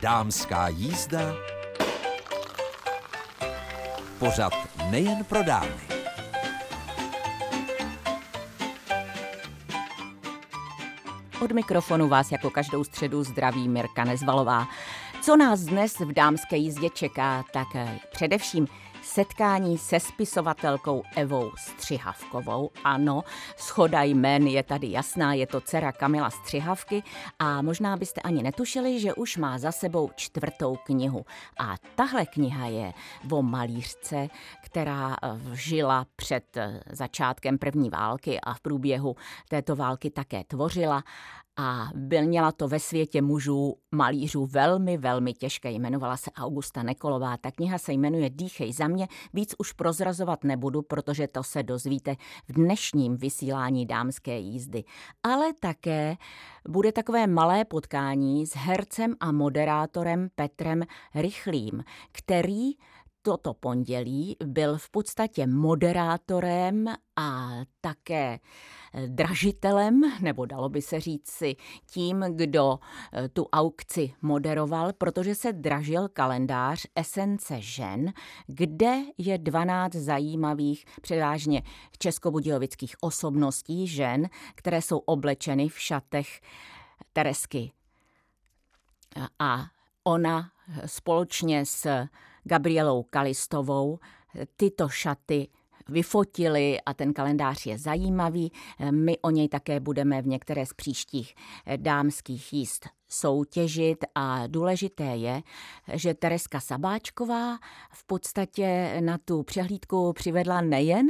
Dámská jízda. Pořad nejen pro dámy. Od mikrofonu vás jako každou středu zdraví Mirka Nezvalová. Co nás dnes v dámské jízdě čeká, tak především setkání se spisovatelkou Evou Střihavkovou. Ano, schoda jmen je tady jasná, je to dcera Kamila Střihavky a možná byste ani netušili, že už má za sebou čtvrtou knihu. A tahle kniha je o malířce, která eh, žila před eh, začátkem první války a v průběhu této války také tvořila a byl, měla to ve světě mužů malířů velmi, velmi těžké. Jmenovala se Augusta Nekolová. Ta kniha se jmenuje Dýchej za mě. Víc už prozrazovat nebudu, protože to se dozvíte v dnešním vysílání dámské jízdy. Ale také bude takové malé potkání s hercem a moderátorem Petrem Rychlým, který toto pondělí byl v podstatě moderátorem a také eh, dražitelem, nebo dalo by se říct si tím, kdo eh, tu aukci moderoval, protože se dražil kalendář Esence žen, kde je 12 zajímavých, převážně českobudějovických osobností žen, které jsou oblečeny v šatech Teresky. A ona společně s Gabrielou Kalistovou tyto šaty vyfotili a ten kalendář je zajímavý. My o něj také budeme v některé z příštích dámských jíst soutěžit a důležité je, že Tereska Sabáčková v podstatě na tu přehlídku přivedla nejen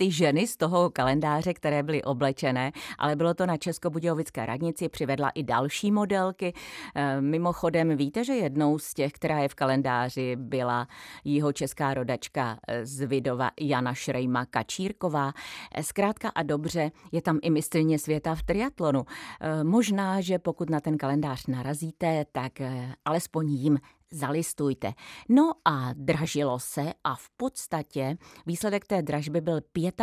ty ženy z toho kalendáře, které byly oblečené, ale bylo to na Českobudějovické radnici, přivedla i další modelky. Eh, mimochodem víte, že jednou z těch, která je v kalendáři, byla jeho česká rodačka eh, z Vidova Jana Šrejma Kačírková. Eh, zkrátka a dobře, je tam i mistrně světa v triatlonu. Možná, že pokud na ten kalendář narazíte, tak alespoň jim zalistujte. No a dražilo se a v podstatě výsledek té dražby byl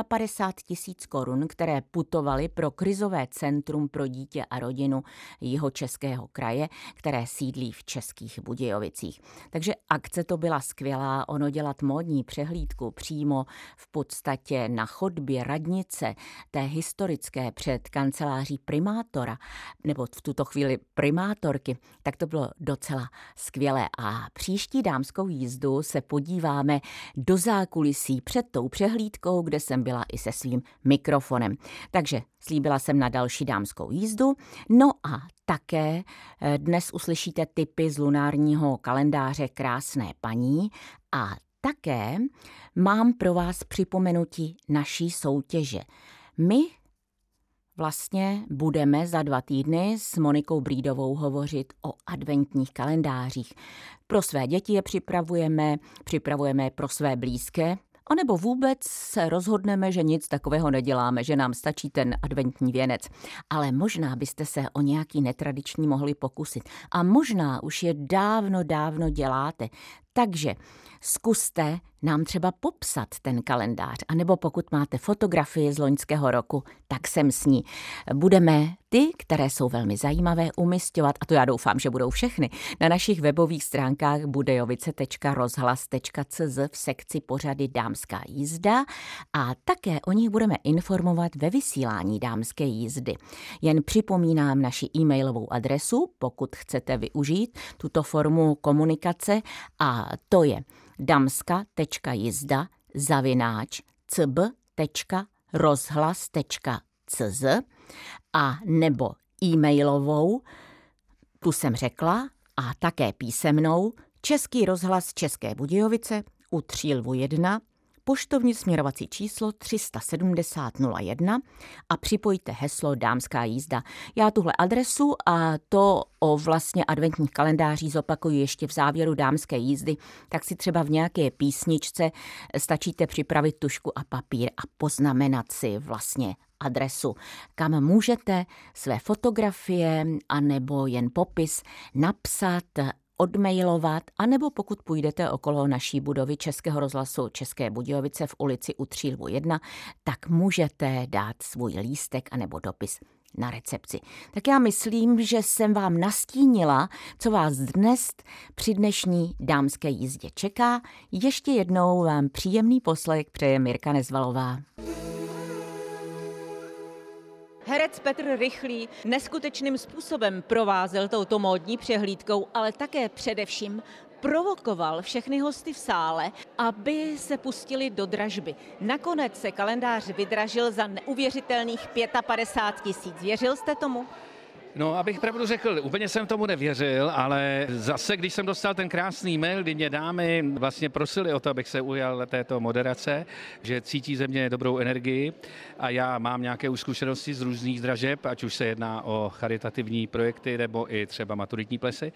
55 tisíc korun, které putovaly pro krizové centrum pro dítě a rodinu jeho českého kraje, které sídlí v Českých Budějovicích. Takže akce to byla skvělá, ono dělat módní přehlídku přímo v podstatě na chodbě radnice té historické před kanceláří primátora, nebo v tuto chvíli primátorky, tak to bylo docela skvělé a příští dámskou jízdu se podíváme do zákulisí před tou přehlídkou, kde jsem byla i se svým mikrofonem. Takže slíbila jsem na další dámskou jízdu. No a také eh, dnes uslyšíte typy z lunárního kalendáře Krásné paní a také mám pro vás připomenutí naší soutěže. My Vlastně budeme za dva týdny s Monikou Brídovou hovořit o adventních kalendářích. Pro své děti je připravujeme, připravujeme pro své blízké, anebo vůbec se rozhodneme, že nic takového neděláme, že nám stačí ten adventní věnec. Ale možná byste se o nějaký netradiční mohli pokusit. A možná už je dávno, dávno děláte. Takže zkuste nám třeba popsat ten kalendář, anebo pokud máte fotografii z loňského roku, tak sem s ní. Budeme ty, které jsou velmi zajímavé, umistovat, a to já doufám, že budou všechny, na našich webových stránkách budejovice.rozhlas.cz v sekci pořady Dámská jízda a také o nich budeme informovat ve vysílání Dámské jízdy. Jen připomínám naši e-mailovou adresu, pokud chcete využít tuto formu komunikace a to je damska.jizda zavináč cb.rozhlas.cz a nebo e-mailovou, tu jsem řekla, a také písemnou, Český rozhlas České Budějovice u Třílvu 1 poštovní směrovací číslo 37001 a připojte heslo Dámská jízda. Já tuhle adresu a to o vlastně adventních kalendářích zopakuju ještě v závěru dámské jízdy, tak si třeba v nějaké písničce stačíte připravit tušku a papír a poznamenat si vlastně adresu, kam můžete své fotografie anebo jen popis napsat odmailovat, anebo pokud půjdete okolo naší budovy Českého rozhlasu České Budějovice v ulici u Třílvu 1, tak můžete dát svůj lístek anebo dopis na recepci. Tak já myslím, že jsem vám nastínila, co vás dnes při dnešní dámské jízdě čeká. Ještě jednou vám příjemný poslech přeje Mirka Nezvalová. Herec Petr Rychlý neskutečným způsobem provázel touto módní přehlídkou, ale také především provokoval všechny hosty v sále, aby se pustili do dražby. Nakonec se kalendář vydražil za neuvěřitelných 55 tisíc. Věřil jste tomu? No, abych pravdu řekl, úplně jsem tomu nevěřil, ale zase, když jsem dostal ten krásný mail, kdy mě dámy vlastně prosili o to, abych se ujal této moderace, že cítí ze mě dobrou energii a já mám nějaké už zkušenosti z různých dražeb, ať už se jedná o charitativní projekty nebo i třeba maturitní plesy,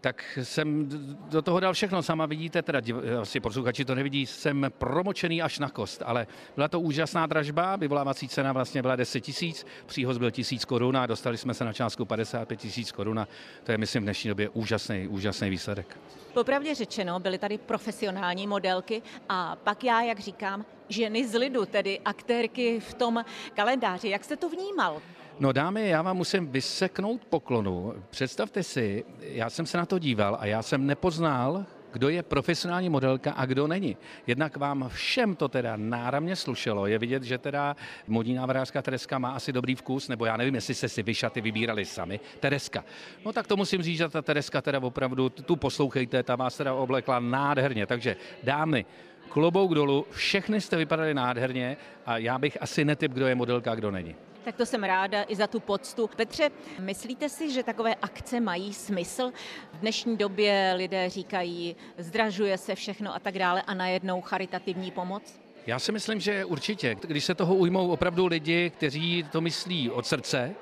tak jsem do toho dal všechno. Sama vidíte, teda asi posluchači to nevidí, jsem promočený až na kost, ale byla to úžasná dražba, vyvolávací cena vlastně byla 10 tisíc, příhoz byl tisíc korun a dostali jsme se na částku 55 tisíc korun to je, myslím, v dnešní době úžasný, úžasný výsledek. Popravdě řečeno, byly tady profesionální modelky a pak já, jak říkám, ženy z lidu, tedy aktérky v tom kalendáři. Jak jste to vnímal? No dámy, já vám musím vyseknout poklonu. Představte si, já jsem se na to díval a já jsem nepoznal, kdo je profesionální modelka a kdo není. Jednak vám všem to teda náramně slušelo. Je vidět, že teda modní návrhářka Tereska má asi dobrý vkus, nebo já nevím, jestli jste si vyšaty vybírali sami. Tereska. No tak to musím říct, že ta Tereska teda opravdu, tu poslouchejte, ta vás teda oblekla nádherně. Takže dámy, klobouk dolů, všechny jste vypadali nádherně a já bych asi netyp, kdo je modelka a kdo není. Tak to jsem ráda i za tu poctu. Petře, myslíte si, že takové akce mají smysl? V dnešní době lidé říkají, zdražuje se všechno a tak dále a najednou charitativní pomoc? Já si myslím, že určitě. Když se toho ujmou opravdu lidi, kteří to myslí od srdce,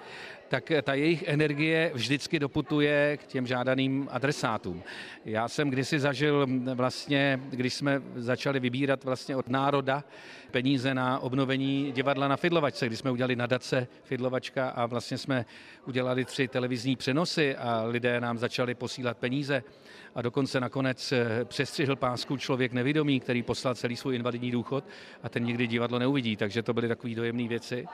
tak ta jejich energie vždycky doputuje k těm žádaným adresátům. Já jsem kdysi zažil vlastně, když jsme začali vybírat vlastně od národa peníze na obnovení divadla na Fidlovačce, kdy jsme udělali nadace Fidlovačka a vlastně jsme udělali tři televizní přenosy a lidé nám začali posílat peníze a dokonce nakonec přestřihl pásku člověk nevědomý, který poslal celý svůj invalidní důchod a ten nikdy divadlo neuvidí, takže to byly takové dojemné věci.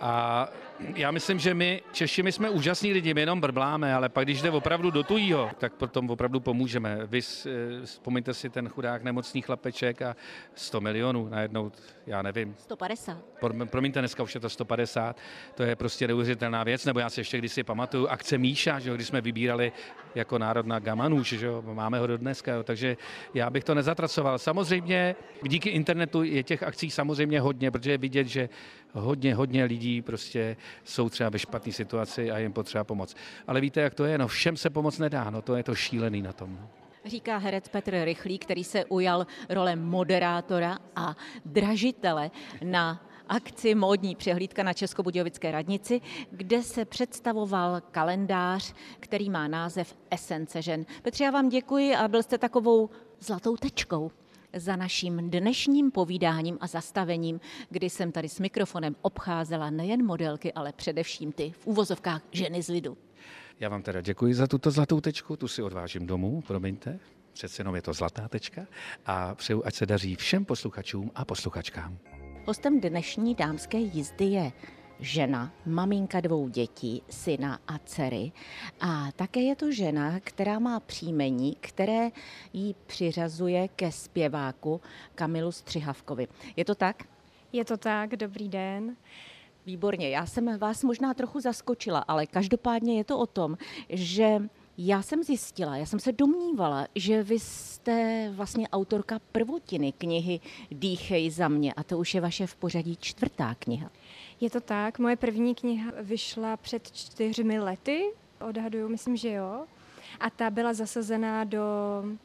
A já myslím, že my Češi my jsme úžasní lidi, my jenom brbláme, ale pak když jde opravdu do tujího, tak potom opravdu pomůžeme. Vy eh, vzpomeňte si ten chudák nemocný chlapeček a 100 milionů najednou, já nevím. 150. Promiňte, dneska už je to 150, to je prostě neuvěřitelná věc, nebo já si ještě když si pamatuju akce Míša, že když jsme vybírali jako národná Gamanůž, že jo, máme ho do dneska, jo, takže já bych to nezatracoval. Samozřejmě díky internetu je těch akcí samozřejmě hodně, protože je vidět, že hodně, hodně lidí prostě jsou třeba ve špatné situaci a jim potřeba pomoc. Ale víte, jak to je? No všem se pomoc nedá, no to je to šílený na tom. No. Říká herec Petr Rychlý, který se ujal role moderátora a dražitele na akci Módní přehlídka na Českobudějovické radnici, kde se představoval kalendář, který má název Esence žen. Petře, já vám děkuji a byl jste takovou zlatou tečkou za naším dnešním povídáním a zastavením, kdy jsem tady s mikrofonem obcházela nejen modelky, ale především ty v úvozovkách ženy z lidu. Já vám teda děkuji za tuto zlatou tečku, tu si odvážím domů, promiňte, přece jenom je to zlatá tečka a přeju, ať se daří všem posluchačům a posluchačkám. Hostem dnešní dámské jízdy je žena, maminka dvou dětí, syna a dcery. A také je to žena, která má příjmení, které jí přiřazuje ke zpěváku Kamilu Střihavkovi. Je to tak? Je to tak, dobrý den. Výborně, já jsem vás možná trochu zaskočila, ale každopádně je to o tom, že já jsem zjistila, já jsem se domnívala, že vy jste vlastně autorka prvotiny knihy Dýchej za mě a to už je vaše v pořadí čtvrtá kniha. Je to tak, moje první kniha vyšla před čtyřmi lety, odhaduju, myslím, že jo. A ta byla zasazená do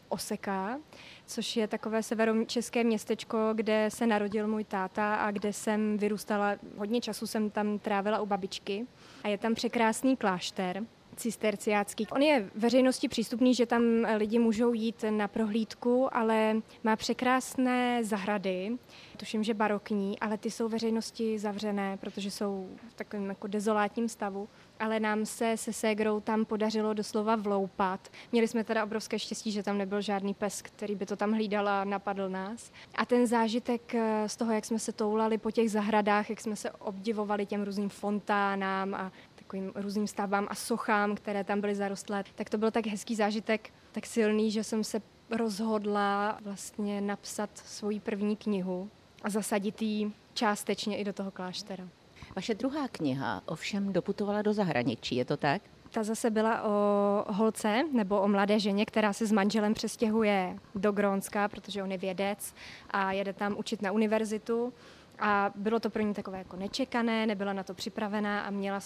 Oseka, což je takové severočeské městečko, kde se narodil můj táta a kde jsem vyrůstala. Hodně času jsem tam trávila u babičky. A je tam překrásný klášter, cisterciácký. On je veřejnosti přístupný, že tam lidi můžou jít na prohlídku, ale má překrásné zahrady, tuším, že barokní, ale ty jsou veřejnosti zavřené, protože jsou v takovém jako dezolátním stavu ale nám se se ségrou tam podařilo doslova vloupat. Měli jsme teda obrovské štěstí, že tam nebyl žádný pes, který by to tam hlídal a napadl nás. A ten zážitek eh, z toho, jak jsme se toulali po těch zahradách, jak jsme se obdivovali těm různým fontánám a takovým různým stavbám a sochám, které tam byly zarostlé, tak to byl tak hezký zážitek, tak silný, že jsem se rozhodla vlastně napsat svoji první knihu a zasadit ji částečně i do toho kláštera. Vaše druhá kniha ovšem doputovala do zahraničí, je to tak? Ta zase byla o holce nebo o mladé ženě, která se s manželem přestěhuje do Grónska, protože on je vědec a jede tam učit na univerzitu. A bylo to pro ní takové jako nečekané, nebyla na to připravená a měla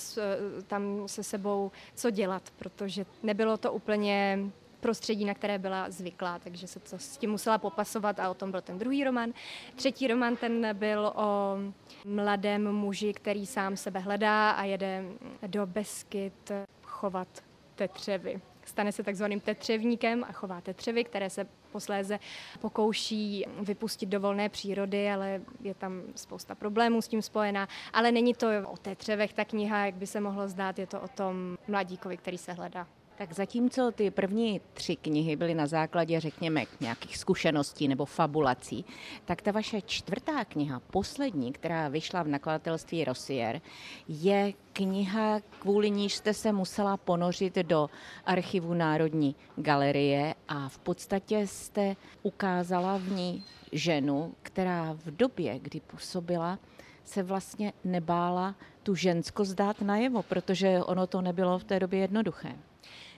tam se sebou co dělat, protože nebylo to úplně prostředí, na které byla zvyklá, takže se to s tím musela popasovat a o tom byl ten druhý román. Třetí román ten byl o mladém muži, který sám sebe hledá a jede do Beskyt chovat tetřevy. Stane se takzvaným tetřevníkem a chová tetřevy, které se posléze pokouší vypustit do volné přírody, ale je tam spousta problémů s tím spojená. Ale není to o tetřevech ta kniha, jak by se mohlo zdát, je to o tom mladíkovi, který se hledá. Tak zatímco ty první tři knihy byly na základě, řekněme, nějakých zkušeností nebo fabulací, tak ta vaše čtvrtá kniha, poslední, která vyšla v nakladatelství Rossier, je kniha, kvůli níž jste se musela ponořit do archivu Národní galerie a v podstatě jste ukázala v ní ženu, která v době, kdy působila, se vlastně nebála tu žensko zdát najevo, protože ono to nebylo v té době jednoduché.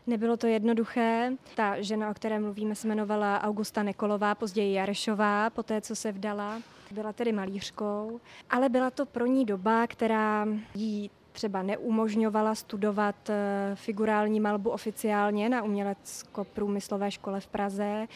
Nebylo to jednoduché. Ta žena, o které mluvíme, se jmenovala Augusta Nekolová, později Jarešová, po té, co se vdala. Byla tedy malířkou, ale byla to pro ní doba, která jí třeba neumožňovala studovat eh, figurální malbu oficiálně na umělecko-průmyslové škole v Praze.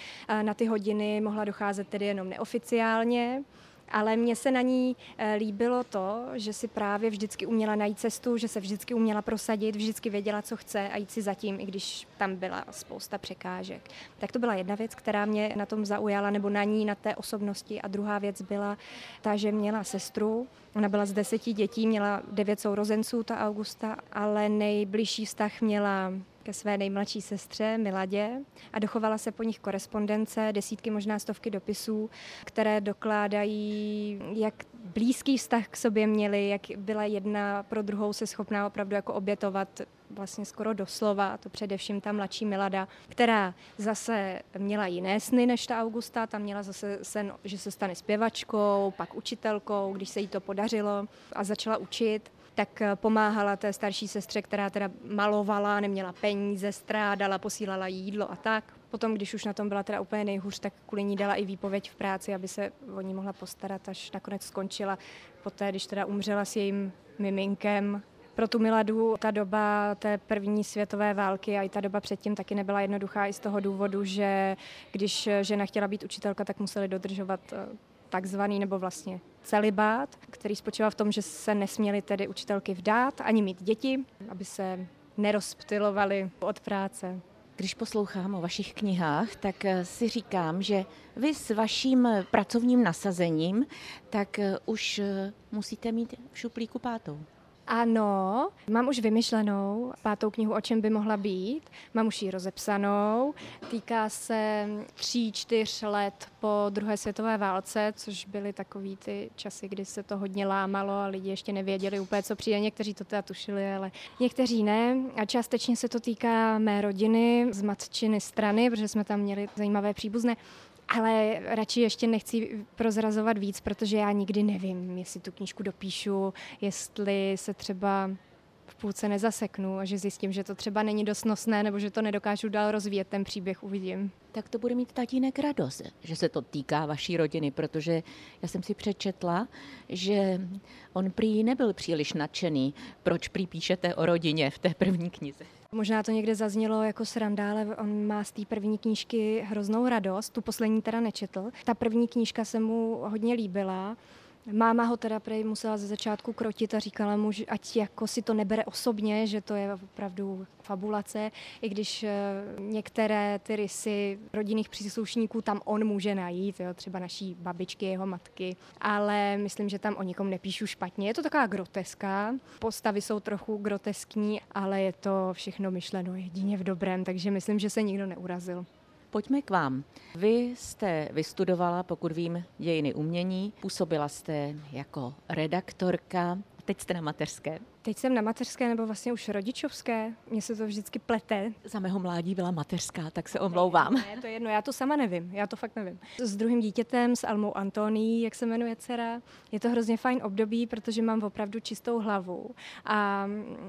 Na ty hodiny mohla docházet tedy jenom neoficiálně ale mně se na ní eh, líbilo to, že si právě vždycky uměla najít cestu, že se vždycky uměla prosadit, vždycky věděla, co chce a jít si zatím, i když tam byla spousta překážek. Tak to byla jedna věc, která mě na tom zaujala, nebo na ní, na té osobnosti. A druhá věc byla ta, že měla sestru, Ona byla z deseti dětí, měla devět sourozenců, ta Augusta, ale nejbližší vztah měla ke své nejmladší sestře Miladě a dochovala se po nich korespondence, desítky, možná stovky dopisů, které dokládají, jak blízký vztah k sobě měli, jak byla jedna pro druhou se schopná opravdu jako obětovat vlastně skoro doslova, to především ta mladší Milada, která zase měla jiné sny než ta Augusta, tam měla zase sen, že se stane zpěvačkou, pak učitelkou, když se jí to podařilo a začala učit tak pomáhala té starší sestře, která teda malovala, neměla peníze, strádala, posílala jídlo a tak. Potom, když už na tom byla teda úplně nejhůř, tak kvůli ní dala i výpověď v práci, aby se o ní mohla postarat, až nakonec skončila. Poté, když teda umřela s jejím miminkem, pro tu Miladu ta doba té první světové války a i ta doba předtím taky nebyla jednoduchá i z toho důvodu, že když žena chtěla být učitelka, tak museli dodržovat eh, takzvaný nebo vlastně celibát, který spočíval v tom, že se nesměly tedy učitelky vdát ani mít děti, aby se nerozptilovali od práce. Když poslouchám o vašich knihách, tak eh, si říkám, že vy s vaším pracovním nasazením, tak eh, už musíte mít v šuplíku pátou. Ano, mám už vymyšlenou pátou knihu, o čem by mohla být. Mám už ji rozepsanou. Týká se tří, čtyř let po druhé světové válce, což byly takový ty časy, kdy se to hodně lámalo a lidi ještě nevěděli úplně, co přijde. Někteří to teda tušili, ale někteří ne. A částečně se to týká mé rodiny z matčiny strany, protože jsme tam měli zajímavé příbuzné. Ale radši ještě nechci prozrazovat víc, protože já nikdy nevím, jestli tu knížku dopíšu, jestli se třeba v půlce nezaseknu a že zjistím, že to třeba není dost nosné nebo že to nedokážu dál rozvíjet, ten příběh uvidím. Tak to bude mít tatínek radost, že se to týká vaší rodiny, protože já jsem si přečetla, že on prý nebyl příliš nadšený, proč prý píšete o rodině v té první knize. Možná to někde zaznělo jako sranda, ale on má z té první knížky hroznou radost, tu poslední teda nečetl. Ta první knížka se mu hodně líbila, Máma ho teda prej musela ze začátku krotit a říkala mu, že ať jako si to nebere osobně, že to je opravdu fabulace, i když eh, některé ty rysy rodinných příslušníků tam on může najít, jo, třeba naší babičky, jeho matky, ale myslím, že tam o nikom nepíšu špatně. Je to taková groteska, postavy jsou trochu groteskní, ale je to všechno myšleno jedině v dobrém, takže myslím, že se nikdo neurazil. Pojďme k vám. Vy jste vystudovala, pokud vím, dějiny umění, působila jste jako redaktorka, teď jste na mateřské. Teď jsem na mateřské nebo vlastně už rodičovské. Mně se to vždycky plete. Za mého mládí byla mateřská, tak se omlouvám. Ne, to je jedno, já to sama nevím, já to fakt nevím. S druhým dítětem, s Almou Antoní, jak se jmenuje dcera, je to hrozně fajn období, protože mám opravdu čistou hlavu a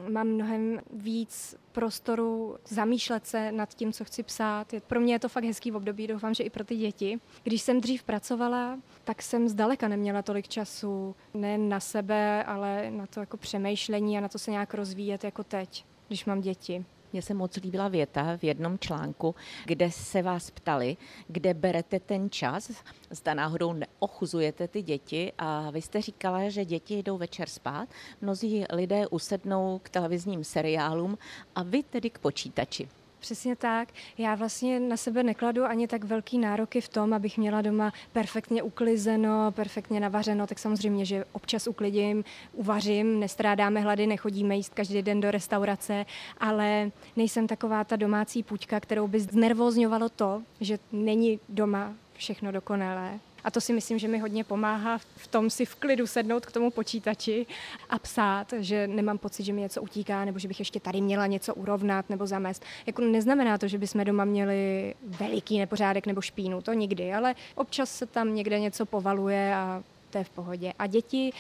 mám mnohem víc prostoru zamýšlet se nad tím, co chci psát. Pro mě je to fakt hezký období, doufám, že i pro ty děti. Když jsem dřív pracovala, tak jsem zdaleka neměla tolik času, ne na sebe, ale na to jako přemýšlení a na to se nějak rozvíjet jako teď, když mám děti. Mně se moc líbila věta v jednom článku, kde se vás ptali, kde berete ten čas, zda náhodou neochuzujete ty děti a vy jste říkala, že děti jdou večer spát, mnozí lidé usednou k televizním seriálům a vy tedy k počítači. Přesně tak. Já vlastně na sebe nekladu ani tak velký nároky v tom, abych měla doma perfektně uklizeno, perfektně navařeno, tak samozřejmě, že občas uklidím, uvařím, nestrádáme hlady, nechodíme jíst každý den do restaurace, ale nejsem taková ta domácí puťka, kterou by znervózňovalo to, že není doma všechno dokonalé. A to si myslím, že mi hodně pomáhá v tom si v klidu sednout k tomu počítači a psát, že nemám pocit, že mi něco utíká, nebo že bych ještě tady měla něco urovnat nebo zamést. Jako neznamená to, že bychom doma měli veliký nepořádek nebo špínu, to nikdy, ale občas se tam někde něco povaluje a to je v pohodě. A děti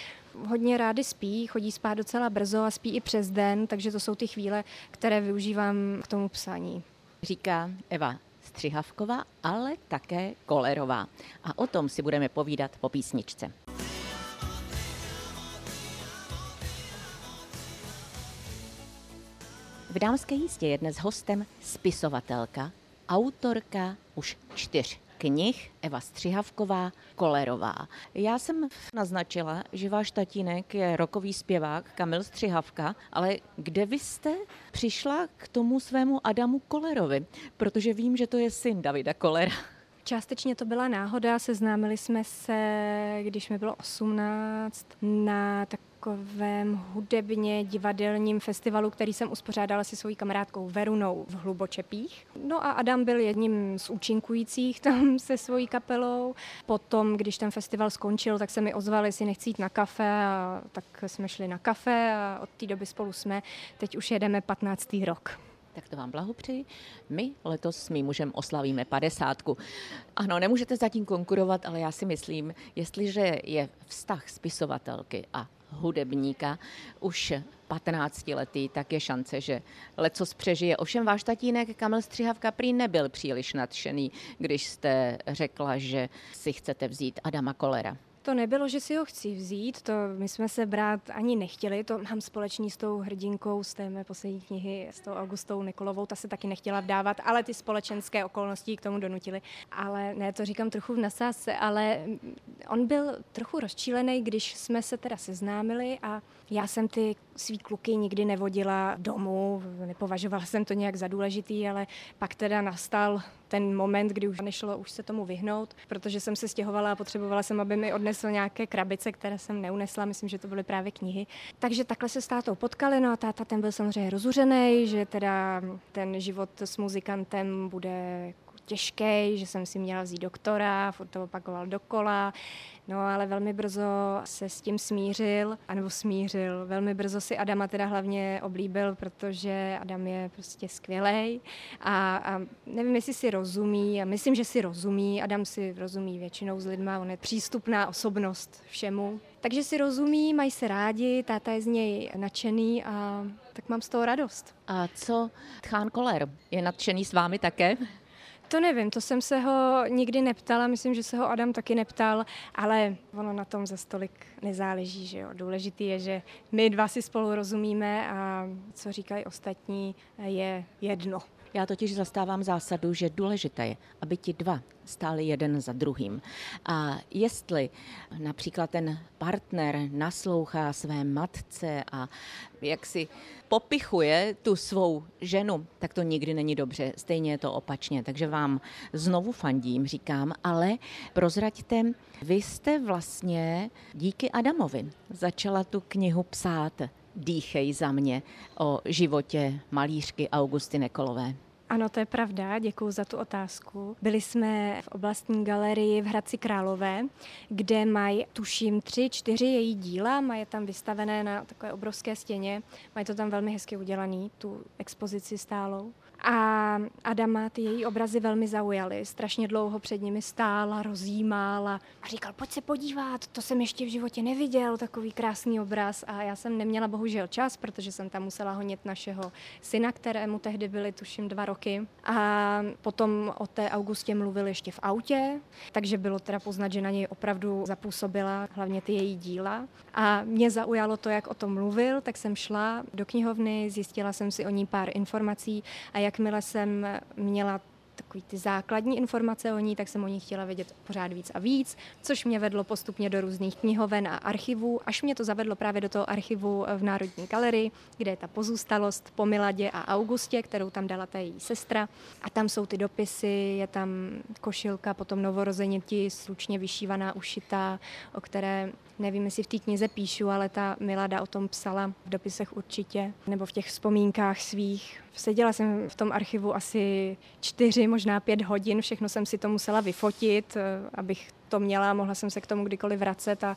hodně rády spí, chodí spát docela brzo a spí i přes den, takže to jsou ty chvíle, které využívám k tomu psání. Říká Eva Střihavková, ale také Kolerová. A o tom si budeme povídat po písničce. V dámské jízdě je dnes hostem spisovatelka, autorka už čtyř knih Eva Střihavková Kolerová. Já jsem naznačila, že váš tatínek je rokový zpěvák Kamil Střihavka, ale kde vy jste přišla k tomu svému Adamu Kolerovi? Protože vím, že to je syn Davida Kolera. Částečně to byla náhoda, seznámili jsme se, když mi bylo 18, na tak takovém hudebně divadelním festivalu, který jsem uspořádala si svojí kamarádkou Verunou v Hlubočepích. No a Adam byl jedním z účinkujících tam se svojí kapelou. Potom, když ten festival skončil, tak se mi ozvali, jestli nechci jít na kafe a tak jsme šli na kafe a od té doby spolu jsme. Teď už jedeme 15. rok. Tak to vám blahopřeji. My letos s mým mužem oslavíme padesátku. Ano, nemůžete zatím konkurovat, ale já si myslím, jestliže je vztah spisovatelky a hudebníka už 15 letý, tak je šance, že leco přežije. Ovšem váš tatínek Kamil Střihavka prý nebyl příliš nadšený, když jste řekla, že si chcete vzít Adama Kolera. To nebylo, že si ho chci vzít, to my jsme se brát ani nechtěli, to mám společný s tou hrdinkou z té mé poslední knihy, s tou Augustou Nikolovou, ta se taky nechtěla vdávat, ale ty společenské okolnosti k tomu donutily. Ale ne, to říkám trochu v nasázce, ale on byl trochu rozčílený, když jsme se teda seznámili a já jsem ty svý kluky nikdy nevodila domů, nepovažovala jsem to nějak za důležitý, ale pak teda nastal ten moment, kdy už nešlo už se tomu vyhnout, protože jsem se stěhovala a potřebovala jsem, aby mi odnesl nějaké krabice, které jsem neunesla, myslím, že to byly právě knihy. Takže takhle se s tátou potkali, no a táta ten byl samozřejmě rozuřený, že teda ten život s muzikantem bude těžký, že jsem si měla vzít doktora, furt to opakoval dokola, no ale velmi brzo se s tím smířil, anebo smířil. Velmi brzo si Adama teda hlavně oblíbil, protože Adam je prostě skvělý a, a nevím, jestli si rozumí, a myslím, že si rozumí, Adam si rozumí většinou s lidma, on je přístupná osobnost všemu, takže si rozumí, mají se rádi, táta je z něj nadšený a tak mám z toho radost. A co Tchán Koler? Je nadšený s vámi také? To nevím, to jsem se ho nikdy neptala, myslím, že se ho Adam taky neptal, ale ono na tom za stolik nezáleží, že jo. Důležitý je, že my dva si spolu rozumíme a co říkají ostatní je jedno. Já totiž zastávám zásadu, že důležité je, aby ti dva stáli jeden za druhým. A jestli například ten partner naslouchá své matce a jak si popichuje tu svou ženu, tak to nikdy není dobře. Stejně je to opačně. Takže vám znovu fandím, říkám, ale prozraďte, vy jste vlastně díky Adamovi začala tu knihu psát Dýchej za mě o životě malířky Augusty Nekolové. Ano, to je pravda, děkuji za tu otázku. Byli jsme v oblastní galerii v Hradci Králové, kde mají, tuším, tři, čtyři její díla, mají tam vystavené na takové obrovské stěně, mají to tam velmi hezky udělaný, tu expozici stálou. A Adama ty její obrazy velmi zaujaly. Strašně dlouho před nimi stál a rozjímal a říkal, pojď se podívat, to jsem ještě v životě neviděl, takový krásný obraz. A já jsem neměla bohužel čas, protože jsem tam musela honit našeho syna, kterému tehdy byly tuším dva roky. A potom o té Augustě mluvil ještě v autě, takže bylo teda poznat, že na něj opravdu zapůsobila hlavně ty její díla. A mě zaujalo to, jak o tom mluvil, tak jsem šla do knihovny, zjistila jsem si o ní pár informací a jak jakmile jsem měla takový ty základní informace o ní, tak jsem o ní chtěla vědět pořád víc a víc, což mě vedlo postupně do různých knihoven a archivů, až mě to zavedlo právě do toho archivu v Národní galerii, kde je ta pozůstalost po Miladě a Augustě, kterou tam dala ta její sestra. A tam jsou ty dopisy, je tam košilka, potom novorozeniti, slučně vyšívaná, ušitá, o které nevím, jestli v té knize píšu, ale ta Milada o tom psala v dopisech určitě, nebo v těch vzpomínkách svých. Seděla jsem v tom archivu asi čtyři, možná pět hodin, všechno jsem si to musela vyfotit, eh, abych to měla, mohla jsem se k tomu kdykoliv vracet a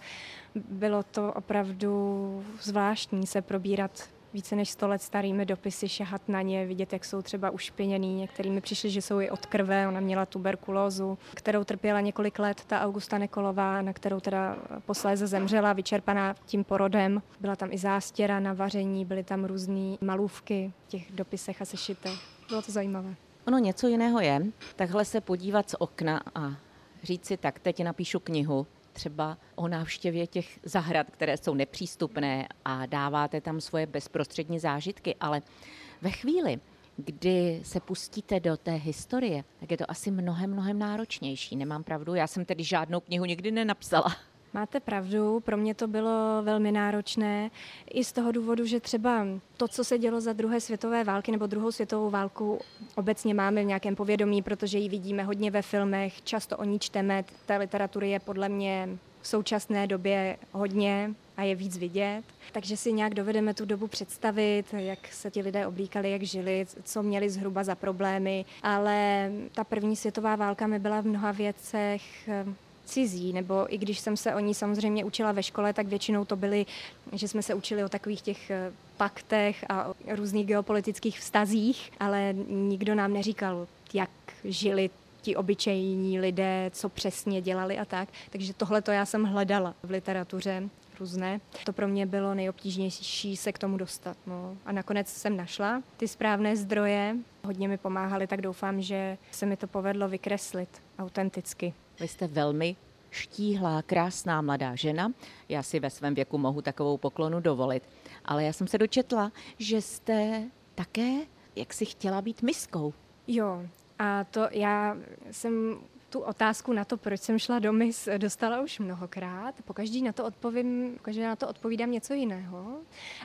bylo to opravdu zvláštní se probírat více než 100 let starými dopisy, šahat na ně, vidět, jak jsou třeba ušpiněný. Některými přišli, že jsou i od krve, ona měla tuberkulózu, kterou trpěla několik let, ta Augusta Nekolová, na kterou teda posléze zemřela, vyčerpaná tím porodem. Byla tam i zástěra na vaření, byly tam různé malůvky v těch dopisech a sešitech. Bylo to zajímavé. Ono něco jiného je, takhle se podívat z okna a říct si, tak teď napíšu knihu, třeba o návštěvě těch zahrad, které jsou nepřístupné a dáváte tam svoje bezprostřední zážitky, ale ve chvíli, kdy se pustíte do té historie, tak je to asi mnohem, mnohem náročnější. Nemám pravdu, já jsem tedy žádnou knihu nikdy nenapsala. Máte pravdu, pro mě to bylo velmi náročné i z toho důvodu, že třeba to, co se dělo za druhé světové války nebo druhou světovou válku, obecně máme v nějakém povědomí, protože ji vidíme hodně ve filmech, často o ní čteme, té literatury je podle mě v současné době hodně a je víc vidět. Takže si nějak dovedeme tu dobu představit, jak se ti lidé oblíkali, jak žili, co měli zhruba za problémy. Ale ta první světová válka mi byla v mnoha věcech cizí, nebo i když jsem se o ní samozřejmě učila ve škole, tak většinou to byly, že jsme se učili o takových těch eh, paktech a o různých geopolitických vztazích, ale nikdo nám neříkal, jak žili ti obyčejní lidé, co přesně dělali a tak. Takže tohle to já jsem hledala v literatuře různé. To pro mě bylo nejobtížnější se k tomu dostat. No. A nakonec jsem našla ty správné zdroje, hodně mi pomáhali, tak doufám, že se mi to povedlo vykreslit autenticky. Vy jste velmi štíhlá, krásná mladá žena. Já si ve svém věku mohu takovou poklonu dovolit. Ale já jsem se dočetla, že jste také, jak si chtěla být miskou. Jo, a to já jsem tu otázku na to, proč jsem šla do mis, dostala už mnohokrát. Pokaždý na to odpovím, každý na to odpovídám něco jiného.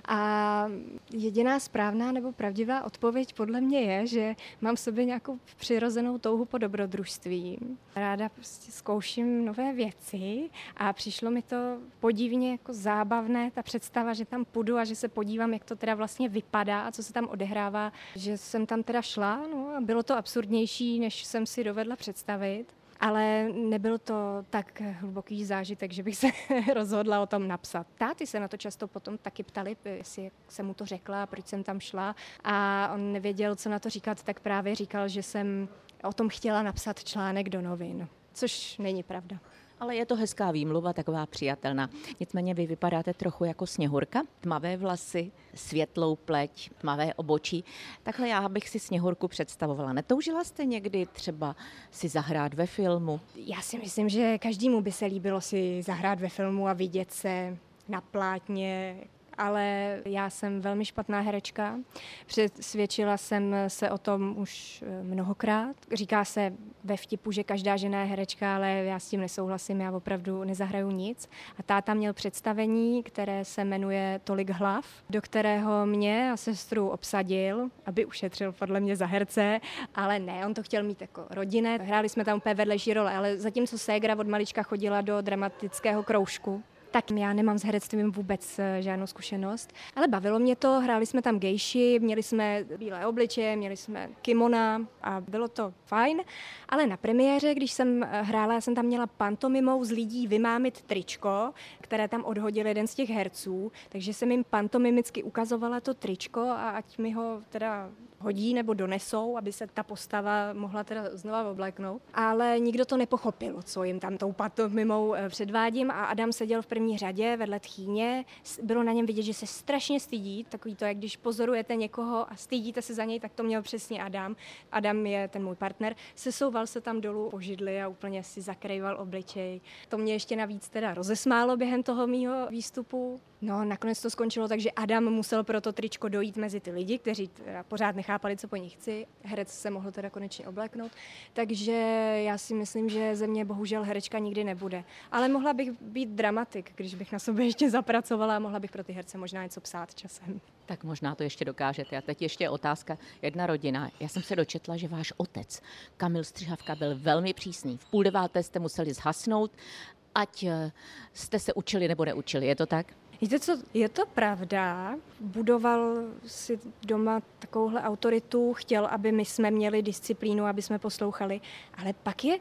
A jediná správná nebo pravdivá odpověď podle mě je, že mám v sobě nějakou přirozenou touhu po dobrodružství. Ráda prostě zkouším nové věci a přišlo mi to podivně jako zábavné, ta představa, že tam půjdu a že se podívám, jak to teda vlastně vypadá a co se tam odehrává, že jsem tam teda šla no, a bylo to absurdnější, než jsem si dovedla představit ale nebyl to tak hluboký zážitek, že bych se rozhodla o tom napsat. Táty se na to často potom taky ptali, jestli jsem mu to řekla, proč jsem tam šla a on nevěděl, co na to říkat, tak právě říkal, že jsem o tom chtěla napsat článek do novin, což není pravda ale je to hezká výmluva, taková přijatelná. Nicméně vy vypadáte trochu jako sněhurka, tmavé vlasy, světlou pleť, tmavé obočí. Takhle já bych si sněhurku představovala. Netoužila jste někdy třeba si zahrát ve filmu? Já si myslím, že každému by se líbilo si zahrát ve filmu a vidět se na plátně ale já jsem velmi špatná herečka. Přesvědčila jsem se o tom už eh, mnohokrát. Říká se ve vtipu, že každá žena je herečka, ale já s tím nesouhlasím, já opravdu nezahraju nic. A táta měl představení, které se jmenuje Tolik hlav, do kterého mě a sestru obsadil, aby ušetřil podle mě za herce, ale ne, on to chtěl mít jako rodinné. Hráli jsme tam úplně vedlejší role, ale zatímco ségra od malička chodila do dramatického kroužku, tak já nemám s herectvím vůbec eh, žádnou zkušenost, ale bavilo mě to, hráli jsme tam gejši, měli jsme bílé obličeje, měli jsme kimona a bylo to fajn, ale na premiéře, když jsem eh, hrála, jsem tam měla pantomimou z lidí vymámit tričko, které tam odhodil jeden z těch herců, takže jsem jim pantomimicky ukazovala to tričko a ať mi ho teda hodí nebo donesou, aby se ta postava mohla teda znova obléknout. Ale nikdo to nepochopil, co jim tam tou patomimou eh, předvádím a Adam seděl v první řadě vedle tchýně. Bylo na něm vidět, že se strašně stydí, takový to, jak když pozorujete někoho a stydíte se za něj, tak to měl přesně Adam. Adam je ten můj partner. Sesouval se tam dolů po židli a úplně si zakrýval obličej. To mě ještě navíc teda rozesmálo během toho mýho výstupu. No, nakonec to skončilo tak, že Adam musel pro to tričko dojít mezi ty lidi, kteří teda pořád nechápali, co po nich chci. Herec se mohl teda konečně obléknout. Takže já si myslím, že ze mě bohužel herečka nikdy nebude. Ale mohla bych být dramatik, když bych na sobě ještě zapracovala a mohla bych pro ty herce možná něco psát časem. Tak možná to ještě dokážete. A teď ještě otázka. Jedna rodina. Já jsem se dočetla, že váš otec, Kamil Střihavka, byl velmi přísný. V půl deváté jste museli zhasnout, ať eh, jste se učili nebo neučili. Je to tak? Víte co, je to pravda. Budoval si doma takovouhle autoritu, chtěl, aby my jsme měli disciplínu, aby jsme poslouchali, ale pak je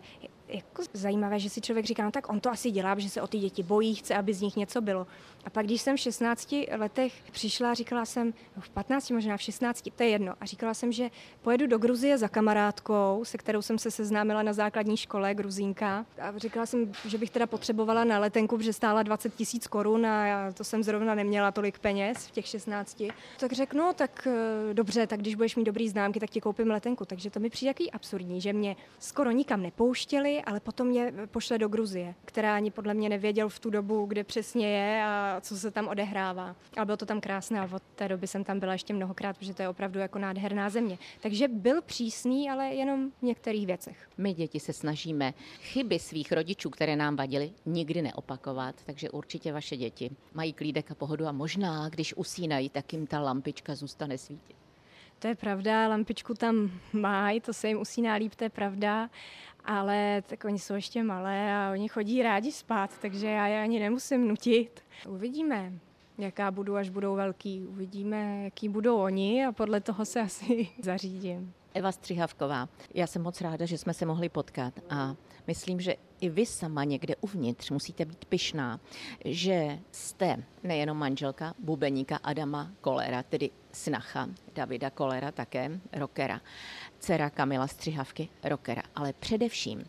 jako zajímavé, že si člověk říká, no tak on to asi dělá, že se o ty děti bojí, chce, aby z nich něco bylo. A pak, když jsem v 16 letech přišla, říkala jsem, no v 15, možná v 16, to je jedno, a říkala jsem, že pojedu do Gruzie za kamarádkou, se kterou jsem se seznámila na základní škole, Gruzínka. A říkala jsem, že bych teda potřebovala na letenku, protože stála 20 tisíc korun a já to jsem zrovna neměla tolik peněz v těch 16. Tak řeknu, no, tak eh, dobře, tak když budeš mít dobrý známky, tak ti koupím letenku. Takže to mi přijde jaký absurdní, že mě skoro nikam nepouštěli, ale potom mě pošle do Gruzie, která ani podle mě nevěděl v tu dobu, kde přesně je a co se tam odehrává. Ale bylo to tam krásné a od té doby jsem tam byla ještě mnohokrát, protože to je opravdu jako nádherná země. Takže byl přísný, ale jenom v některých věcech. My děti se snažíme chyby svých rodičů, které nám vadily, nikdy neopakovat, takže určitě vaše děti mají klídek a pohodu a možná, když usínají, tak jim ta lampička zůstane svítit. To je pravda, lampičku tam mají, to se jim usíná líp, to je pravda ale tak oni jsou ještě malé a oni chodí rádi spát, takže já je ani nemusím nutit. Uvidíme, jaká budu, až budou velký. Uvidíme, jaký budou oni a podle toho se asi zařídím. Eva Střihavková, já jsem moc ráda, že jsme se mohli potkat a myslím, že i vy sama někde uvnitř musíte být pyšná, že jste nejenom manželka bubeníka Adama Kolera, tedy snacha Davida Kolera, také rockera, dcera Kamila Střihavky, rockera, ale především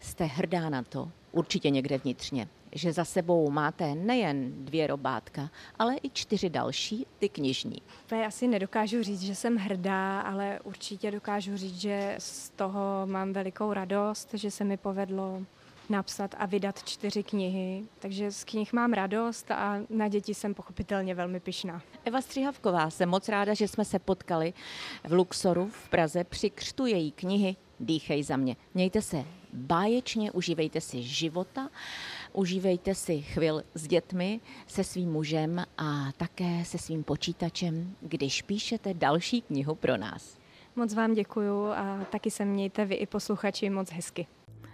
jste hrdá na to, určitě někde vnitřně, že za sebou máte nejen dvě robátka, ale i čtyři další, ty knižní. To já asi nedokážu říct, že jsem hrdá, ale určitě dokážu říct, že z toho mám velikou radost, že se mi povedlo napsat a vydat čtyři knihy. Takže z knih mám radost a na děti jsem pochopitelně velmi pyšná. Eva Střihavková, jsem moc ráda, že jsme se potkali v Luxoru v Praze při křtu její knihy Dýchej za mě. Mějte se báječně, užívejte si života, užívejte si chvil s dětmi, se svým mužem a také se svým počítačem, když píšete další knihu pro nás. Moc vám děkuju a taky se mějte vy i posluchači moc hezky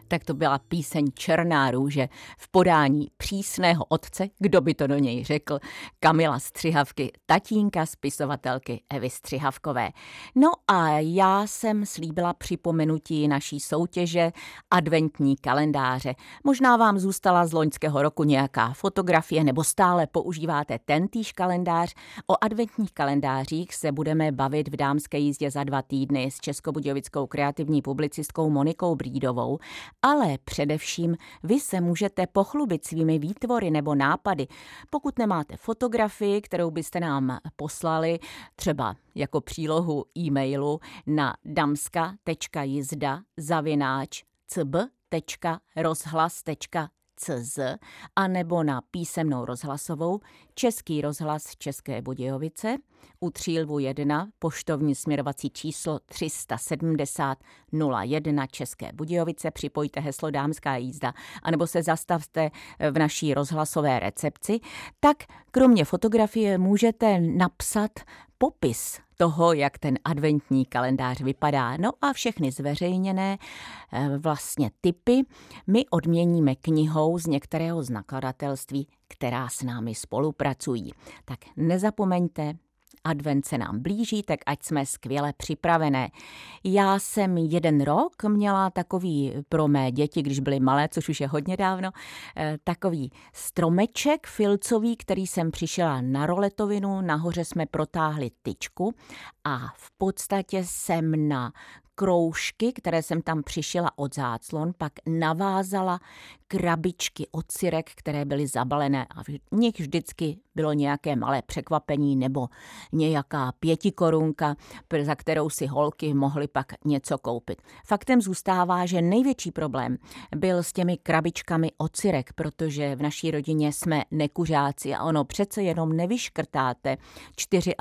tak to byla píseň Černá růže v podání přísného otce, kdo by to do něj řekl, Kamila Střihavky, tatínka spisovatelky Evy Střihavkové. No a já jsem slíbila připomenutí naší soutěže adventní kalendáře. Možná vám zůstala z loňského roku nějaká fotografie nebo stále používáte tentýž kalendář. O adventních kalendářích se budeme bavit v dámské jízdě za dva týdny s českobudějovickou kreativní publicistkou Monikou Brídovou ale především vy se můžete pochlubit svými výtvory nebo nápady. Pokud nemáte fotografii, kterou byste nám poslali, třeba jako přílohu e-mailu na damska.jizda zavináč cb.rozhlas.cz cz a nebo na písemnou rozhlasovou Český rozhlas České Budějovice u Třílvu 1 poštovní směrovací číslo 370 01 České Budějovice, připojte heslo Dámská jízda, anebo se zastavte v naší rozhlasové recepci, tak kromě fotografie můžete napsat popis toho, jak ten adventní kalendář vypadá. No a všechny zveřejněné eh, vlastně typy my odměníme knihou z některého z nakladatelství, která s námi spolupracují. Tak nezapomeňte, advent se nám blíží, tak ať jsme skvěle připravené. Já jsem jeden rok měla takový pro mé děti, když byly malé, což už je hodně dávno, eh, takový stromeček filcový, který jsem přišla na roletovinu, nahoře jsme protáhli tyčku a v podstatě jsem na kroužky, které jsem tam přišila od záclon, pak navázala krabičky od syrek, které byly zabalené a v nich vždycky bylo nějaké malé překvapení nebo nějaká pětikorunka, za kterou si holky mohly pak něco koupit. Faktem zůstává, že největší problém byl s těmi krabičkami od syrek, protože v naší rodině jsme nekuřáci a ono přece jenom nevyškrtáte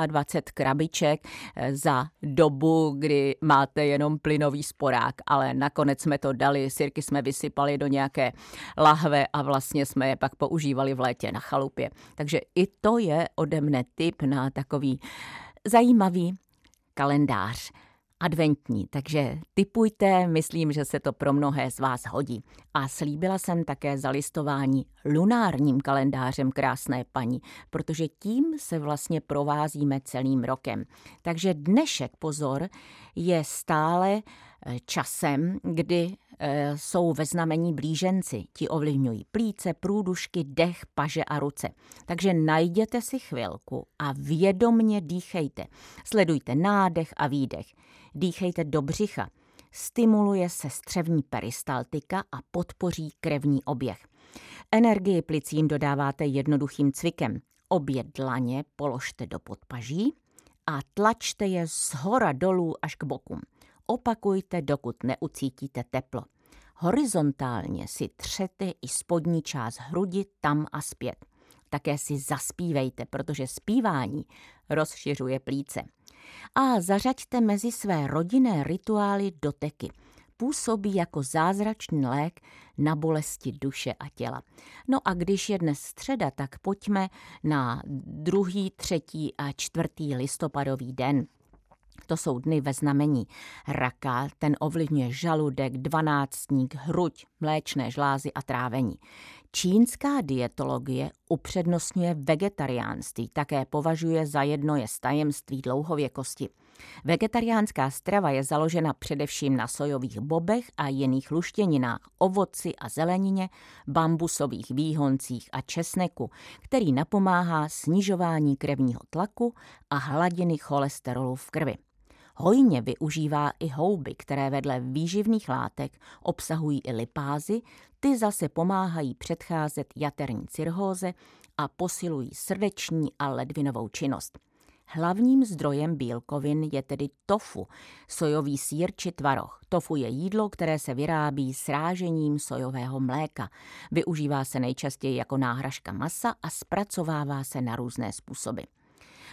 24 krabiček eh, za dobu, kdy máte jenom plynový sporák, ale nakonec jsme to dali, sirky jsme vysypali do nějaké lahve a vlastně jsme je pak používali v létě na chalupě. Takže i to je ode mne tip na takový zajímavý kalendář adventní, takže typujte, myslím, že se to pro mnohé z vás hodí. A slíbila jsem také zalistování lunárním kalendářem krásné paní, protože tím se vlastně provázíme celým rokem. Takže dnešek, pozor, je stále eh, časem, kdy jsou ve znamení blíženci. Ti ovlivňují plíce, průdušky, dech, paže a ruce. Takže najděte si chvilku a vědomně dýchejte. Sledujte nádech a výdech. Dýchejte do břicha. Stimuluje se střevní peristaltika a podpoří krevní oběh. Energii plicím dodáváte jednoduchým cvikem. Obě dlaně položte do podpaží a tlačte je z hora dolů až k bokům. Opakujte, dokud neucítíte teplo. Horizontálně si třete i spodní část hrudi tam a zpět. Také si zaspívejte, protože zpívání rozšiřuje plíce. A zařaďte mezi své rodinné rituály doteky. Působí jako zázračný lék na bolesti duše a těla. No a když je dnes středa, tak pojďme na druhý, třetí a čtvrtý listopadový den. To jsou dny ve znamení raka, ten ovlivňuje žaludek, dvanáctník, hruď, mléčné žlázy a trávení. Čínská dietologie upřednostňuje vegetariánství, také považuje za jedno je tajemství dlouhověkosti. Vegetariánská strava je založena především na sojových bobech a jiných luštěninách, ovoci a zelenině, bambusových výhoncích a česneku, který napomáhá snižování krevního tlaku a hladiny cholesterolu v krvi. Hojně využívá i houby, které vedle výživných látek obsahují i lipázy, ty zase pomáhají předcházet jaterní cirhóze a posilují srdeční a ledvinovou činnost. Hlavním zdrojem bílkovin je tedy tofu, sojový sír či tvaroh. Tofu je jídlo, které se vyrábí srážením sojového mléka. Využívá se nejčastěji jako náhražka masa a zpracovává se na různé způsoby.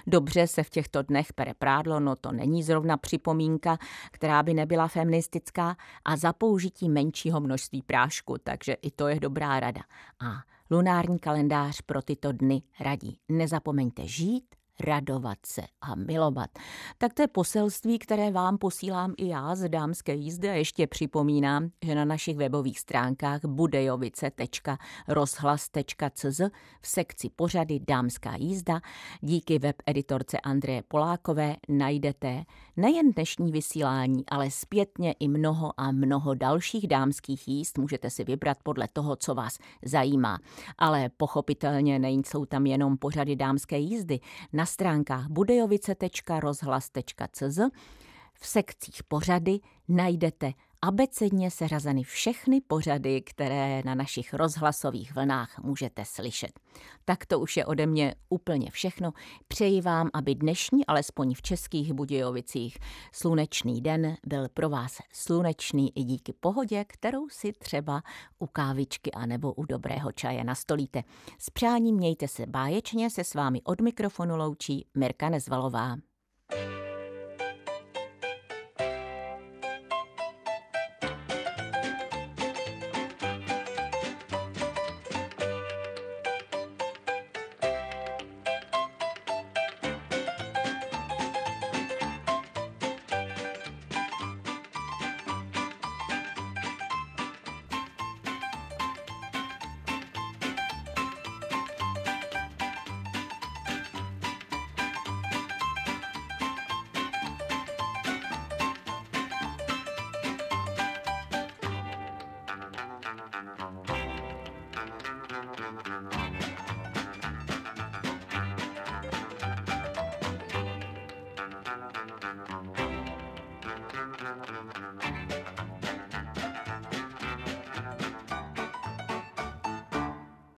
Dobře se v těchto dnech pere prádlo, no to není zrovna připomínka, která by nebyla feministická a za použití menšího množství prášku, takže i to je dobrá rada. A lunární kalendář pro tyto dny radí. Nezapomeňte žít, radovat se a milovat. Tak to je poselství, které vám posílám i já z dámské jízdy a ještě připomínám, že na našich webových stránkách budejovice.rozhlas.cz v sekci pořady Dámská jízda díky web editorce Andreje Polákové najdete nejen dnešní vysílání, ale zpětně i mnoho a mnoho dalších dámských jízd. Můžete si vybrat podle toho, co vás zajímá. Ale pochopitelně nejsou tam jenom pořady dámské jízdy. Na na stránkách budejovice.rozhlas.cz v sekcích pořady najdete abecedně seřazeny všechny pořady, které na našich rozhlasových vlnách můžete slyšet. Tak to už je ode mě úplně všechno. Přeji vám, aby dnešní, alespoň v českých Budějovicích, slunečný den byl pro vás slunečný i díky pohodě, kterou si třeba u kávičky a nebo u dobrého čaje nastolíte. S přáním mějte se báječně, se s vámi od mikrofonu loučí Mirka Nezvalová. Thank you.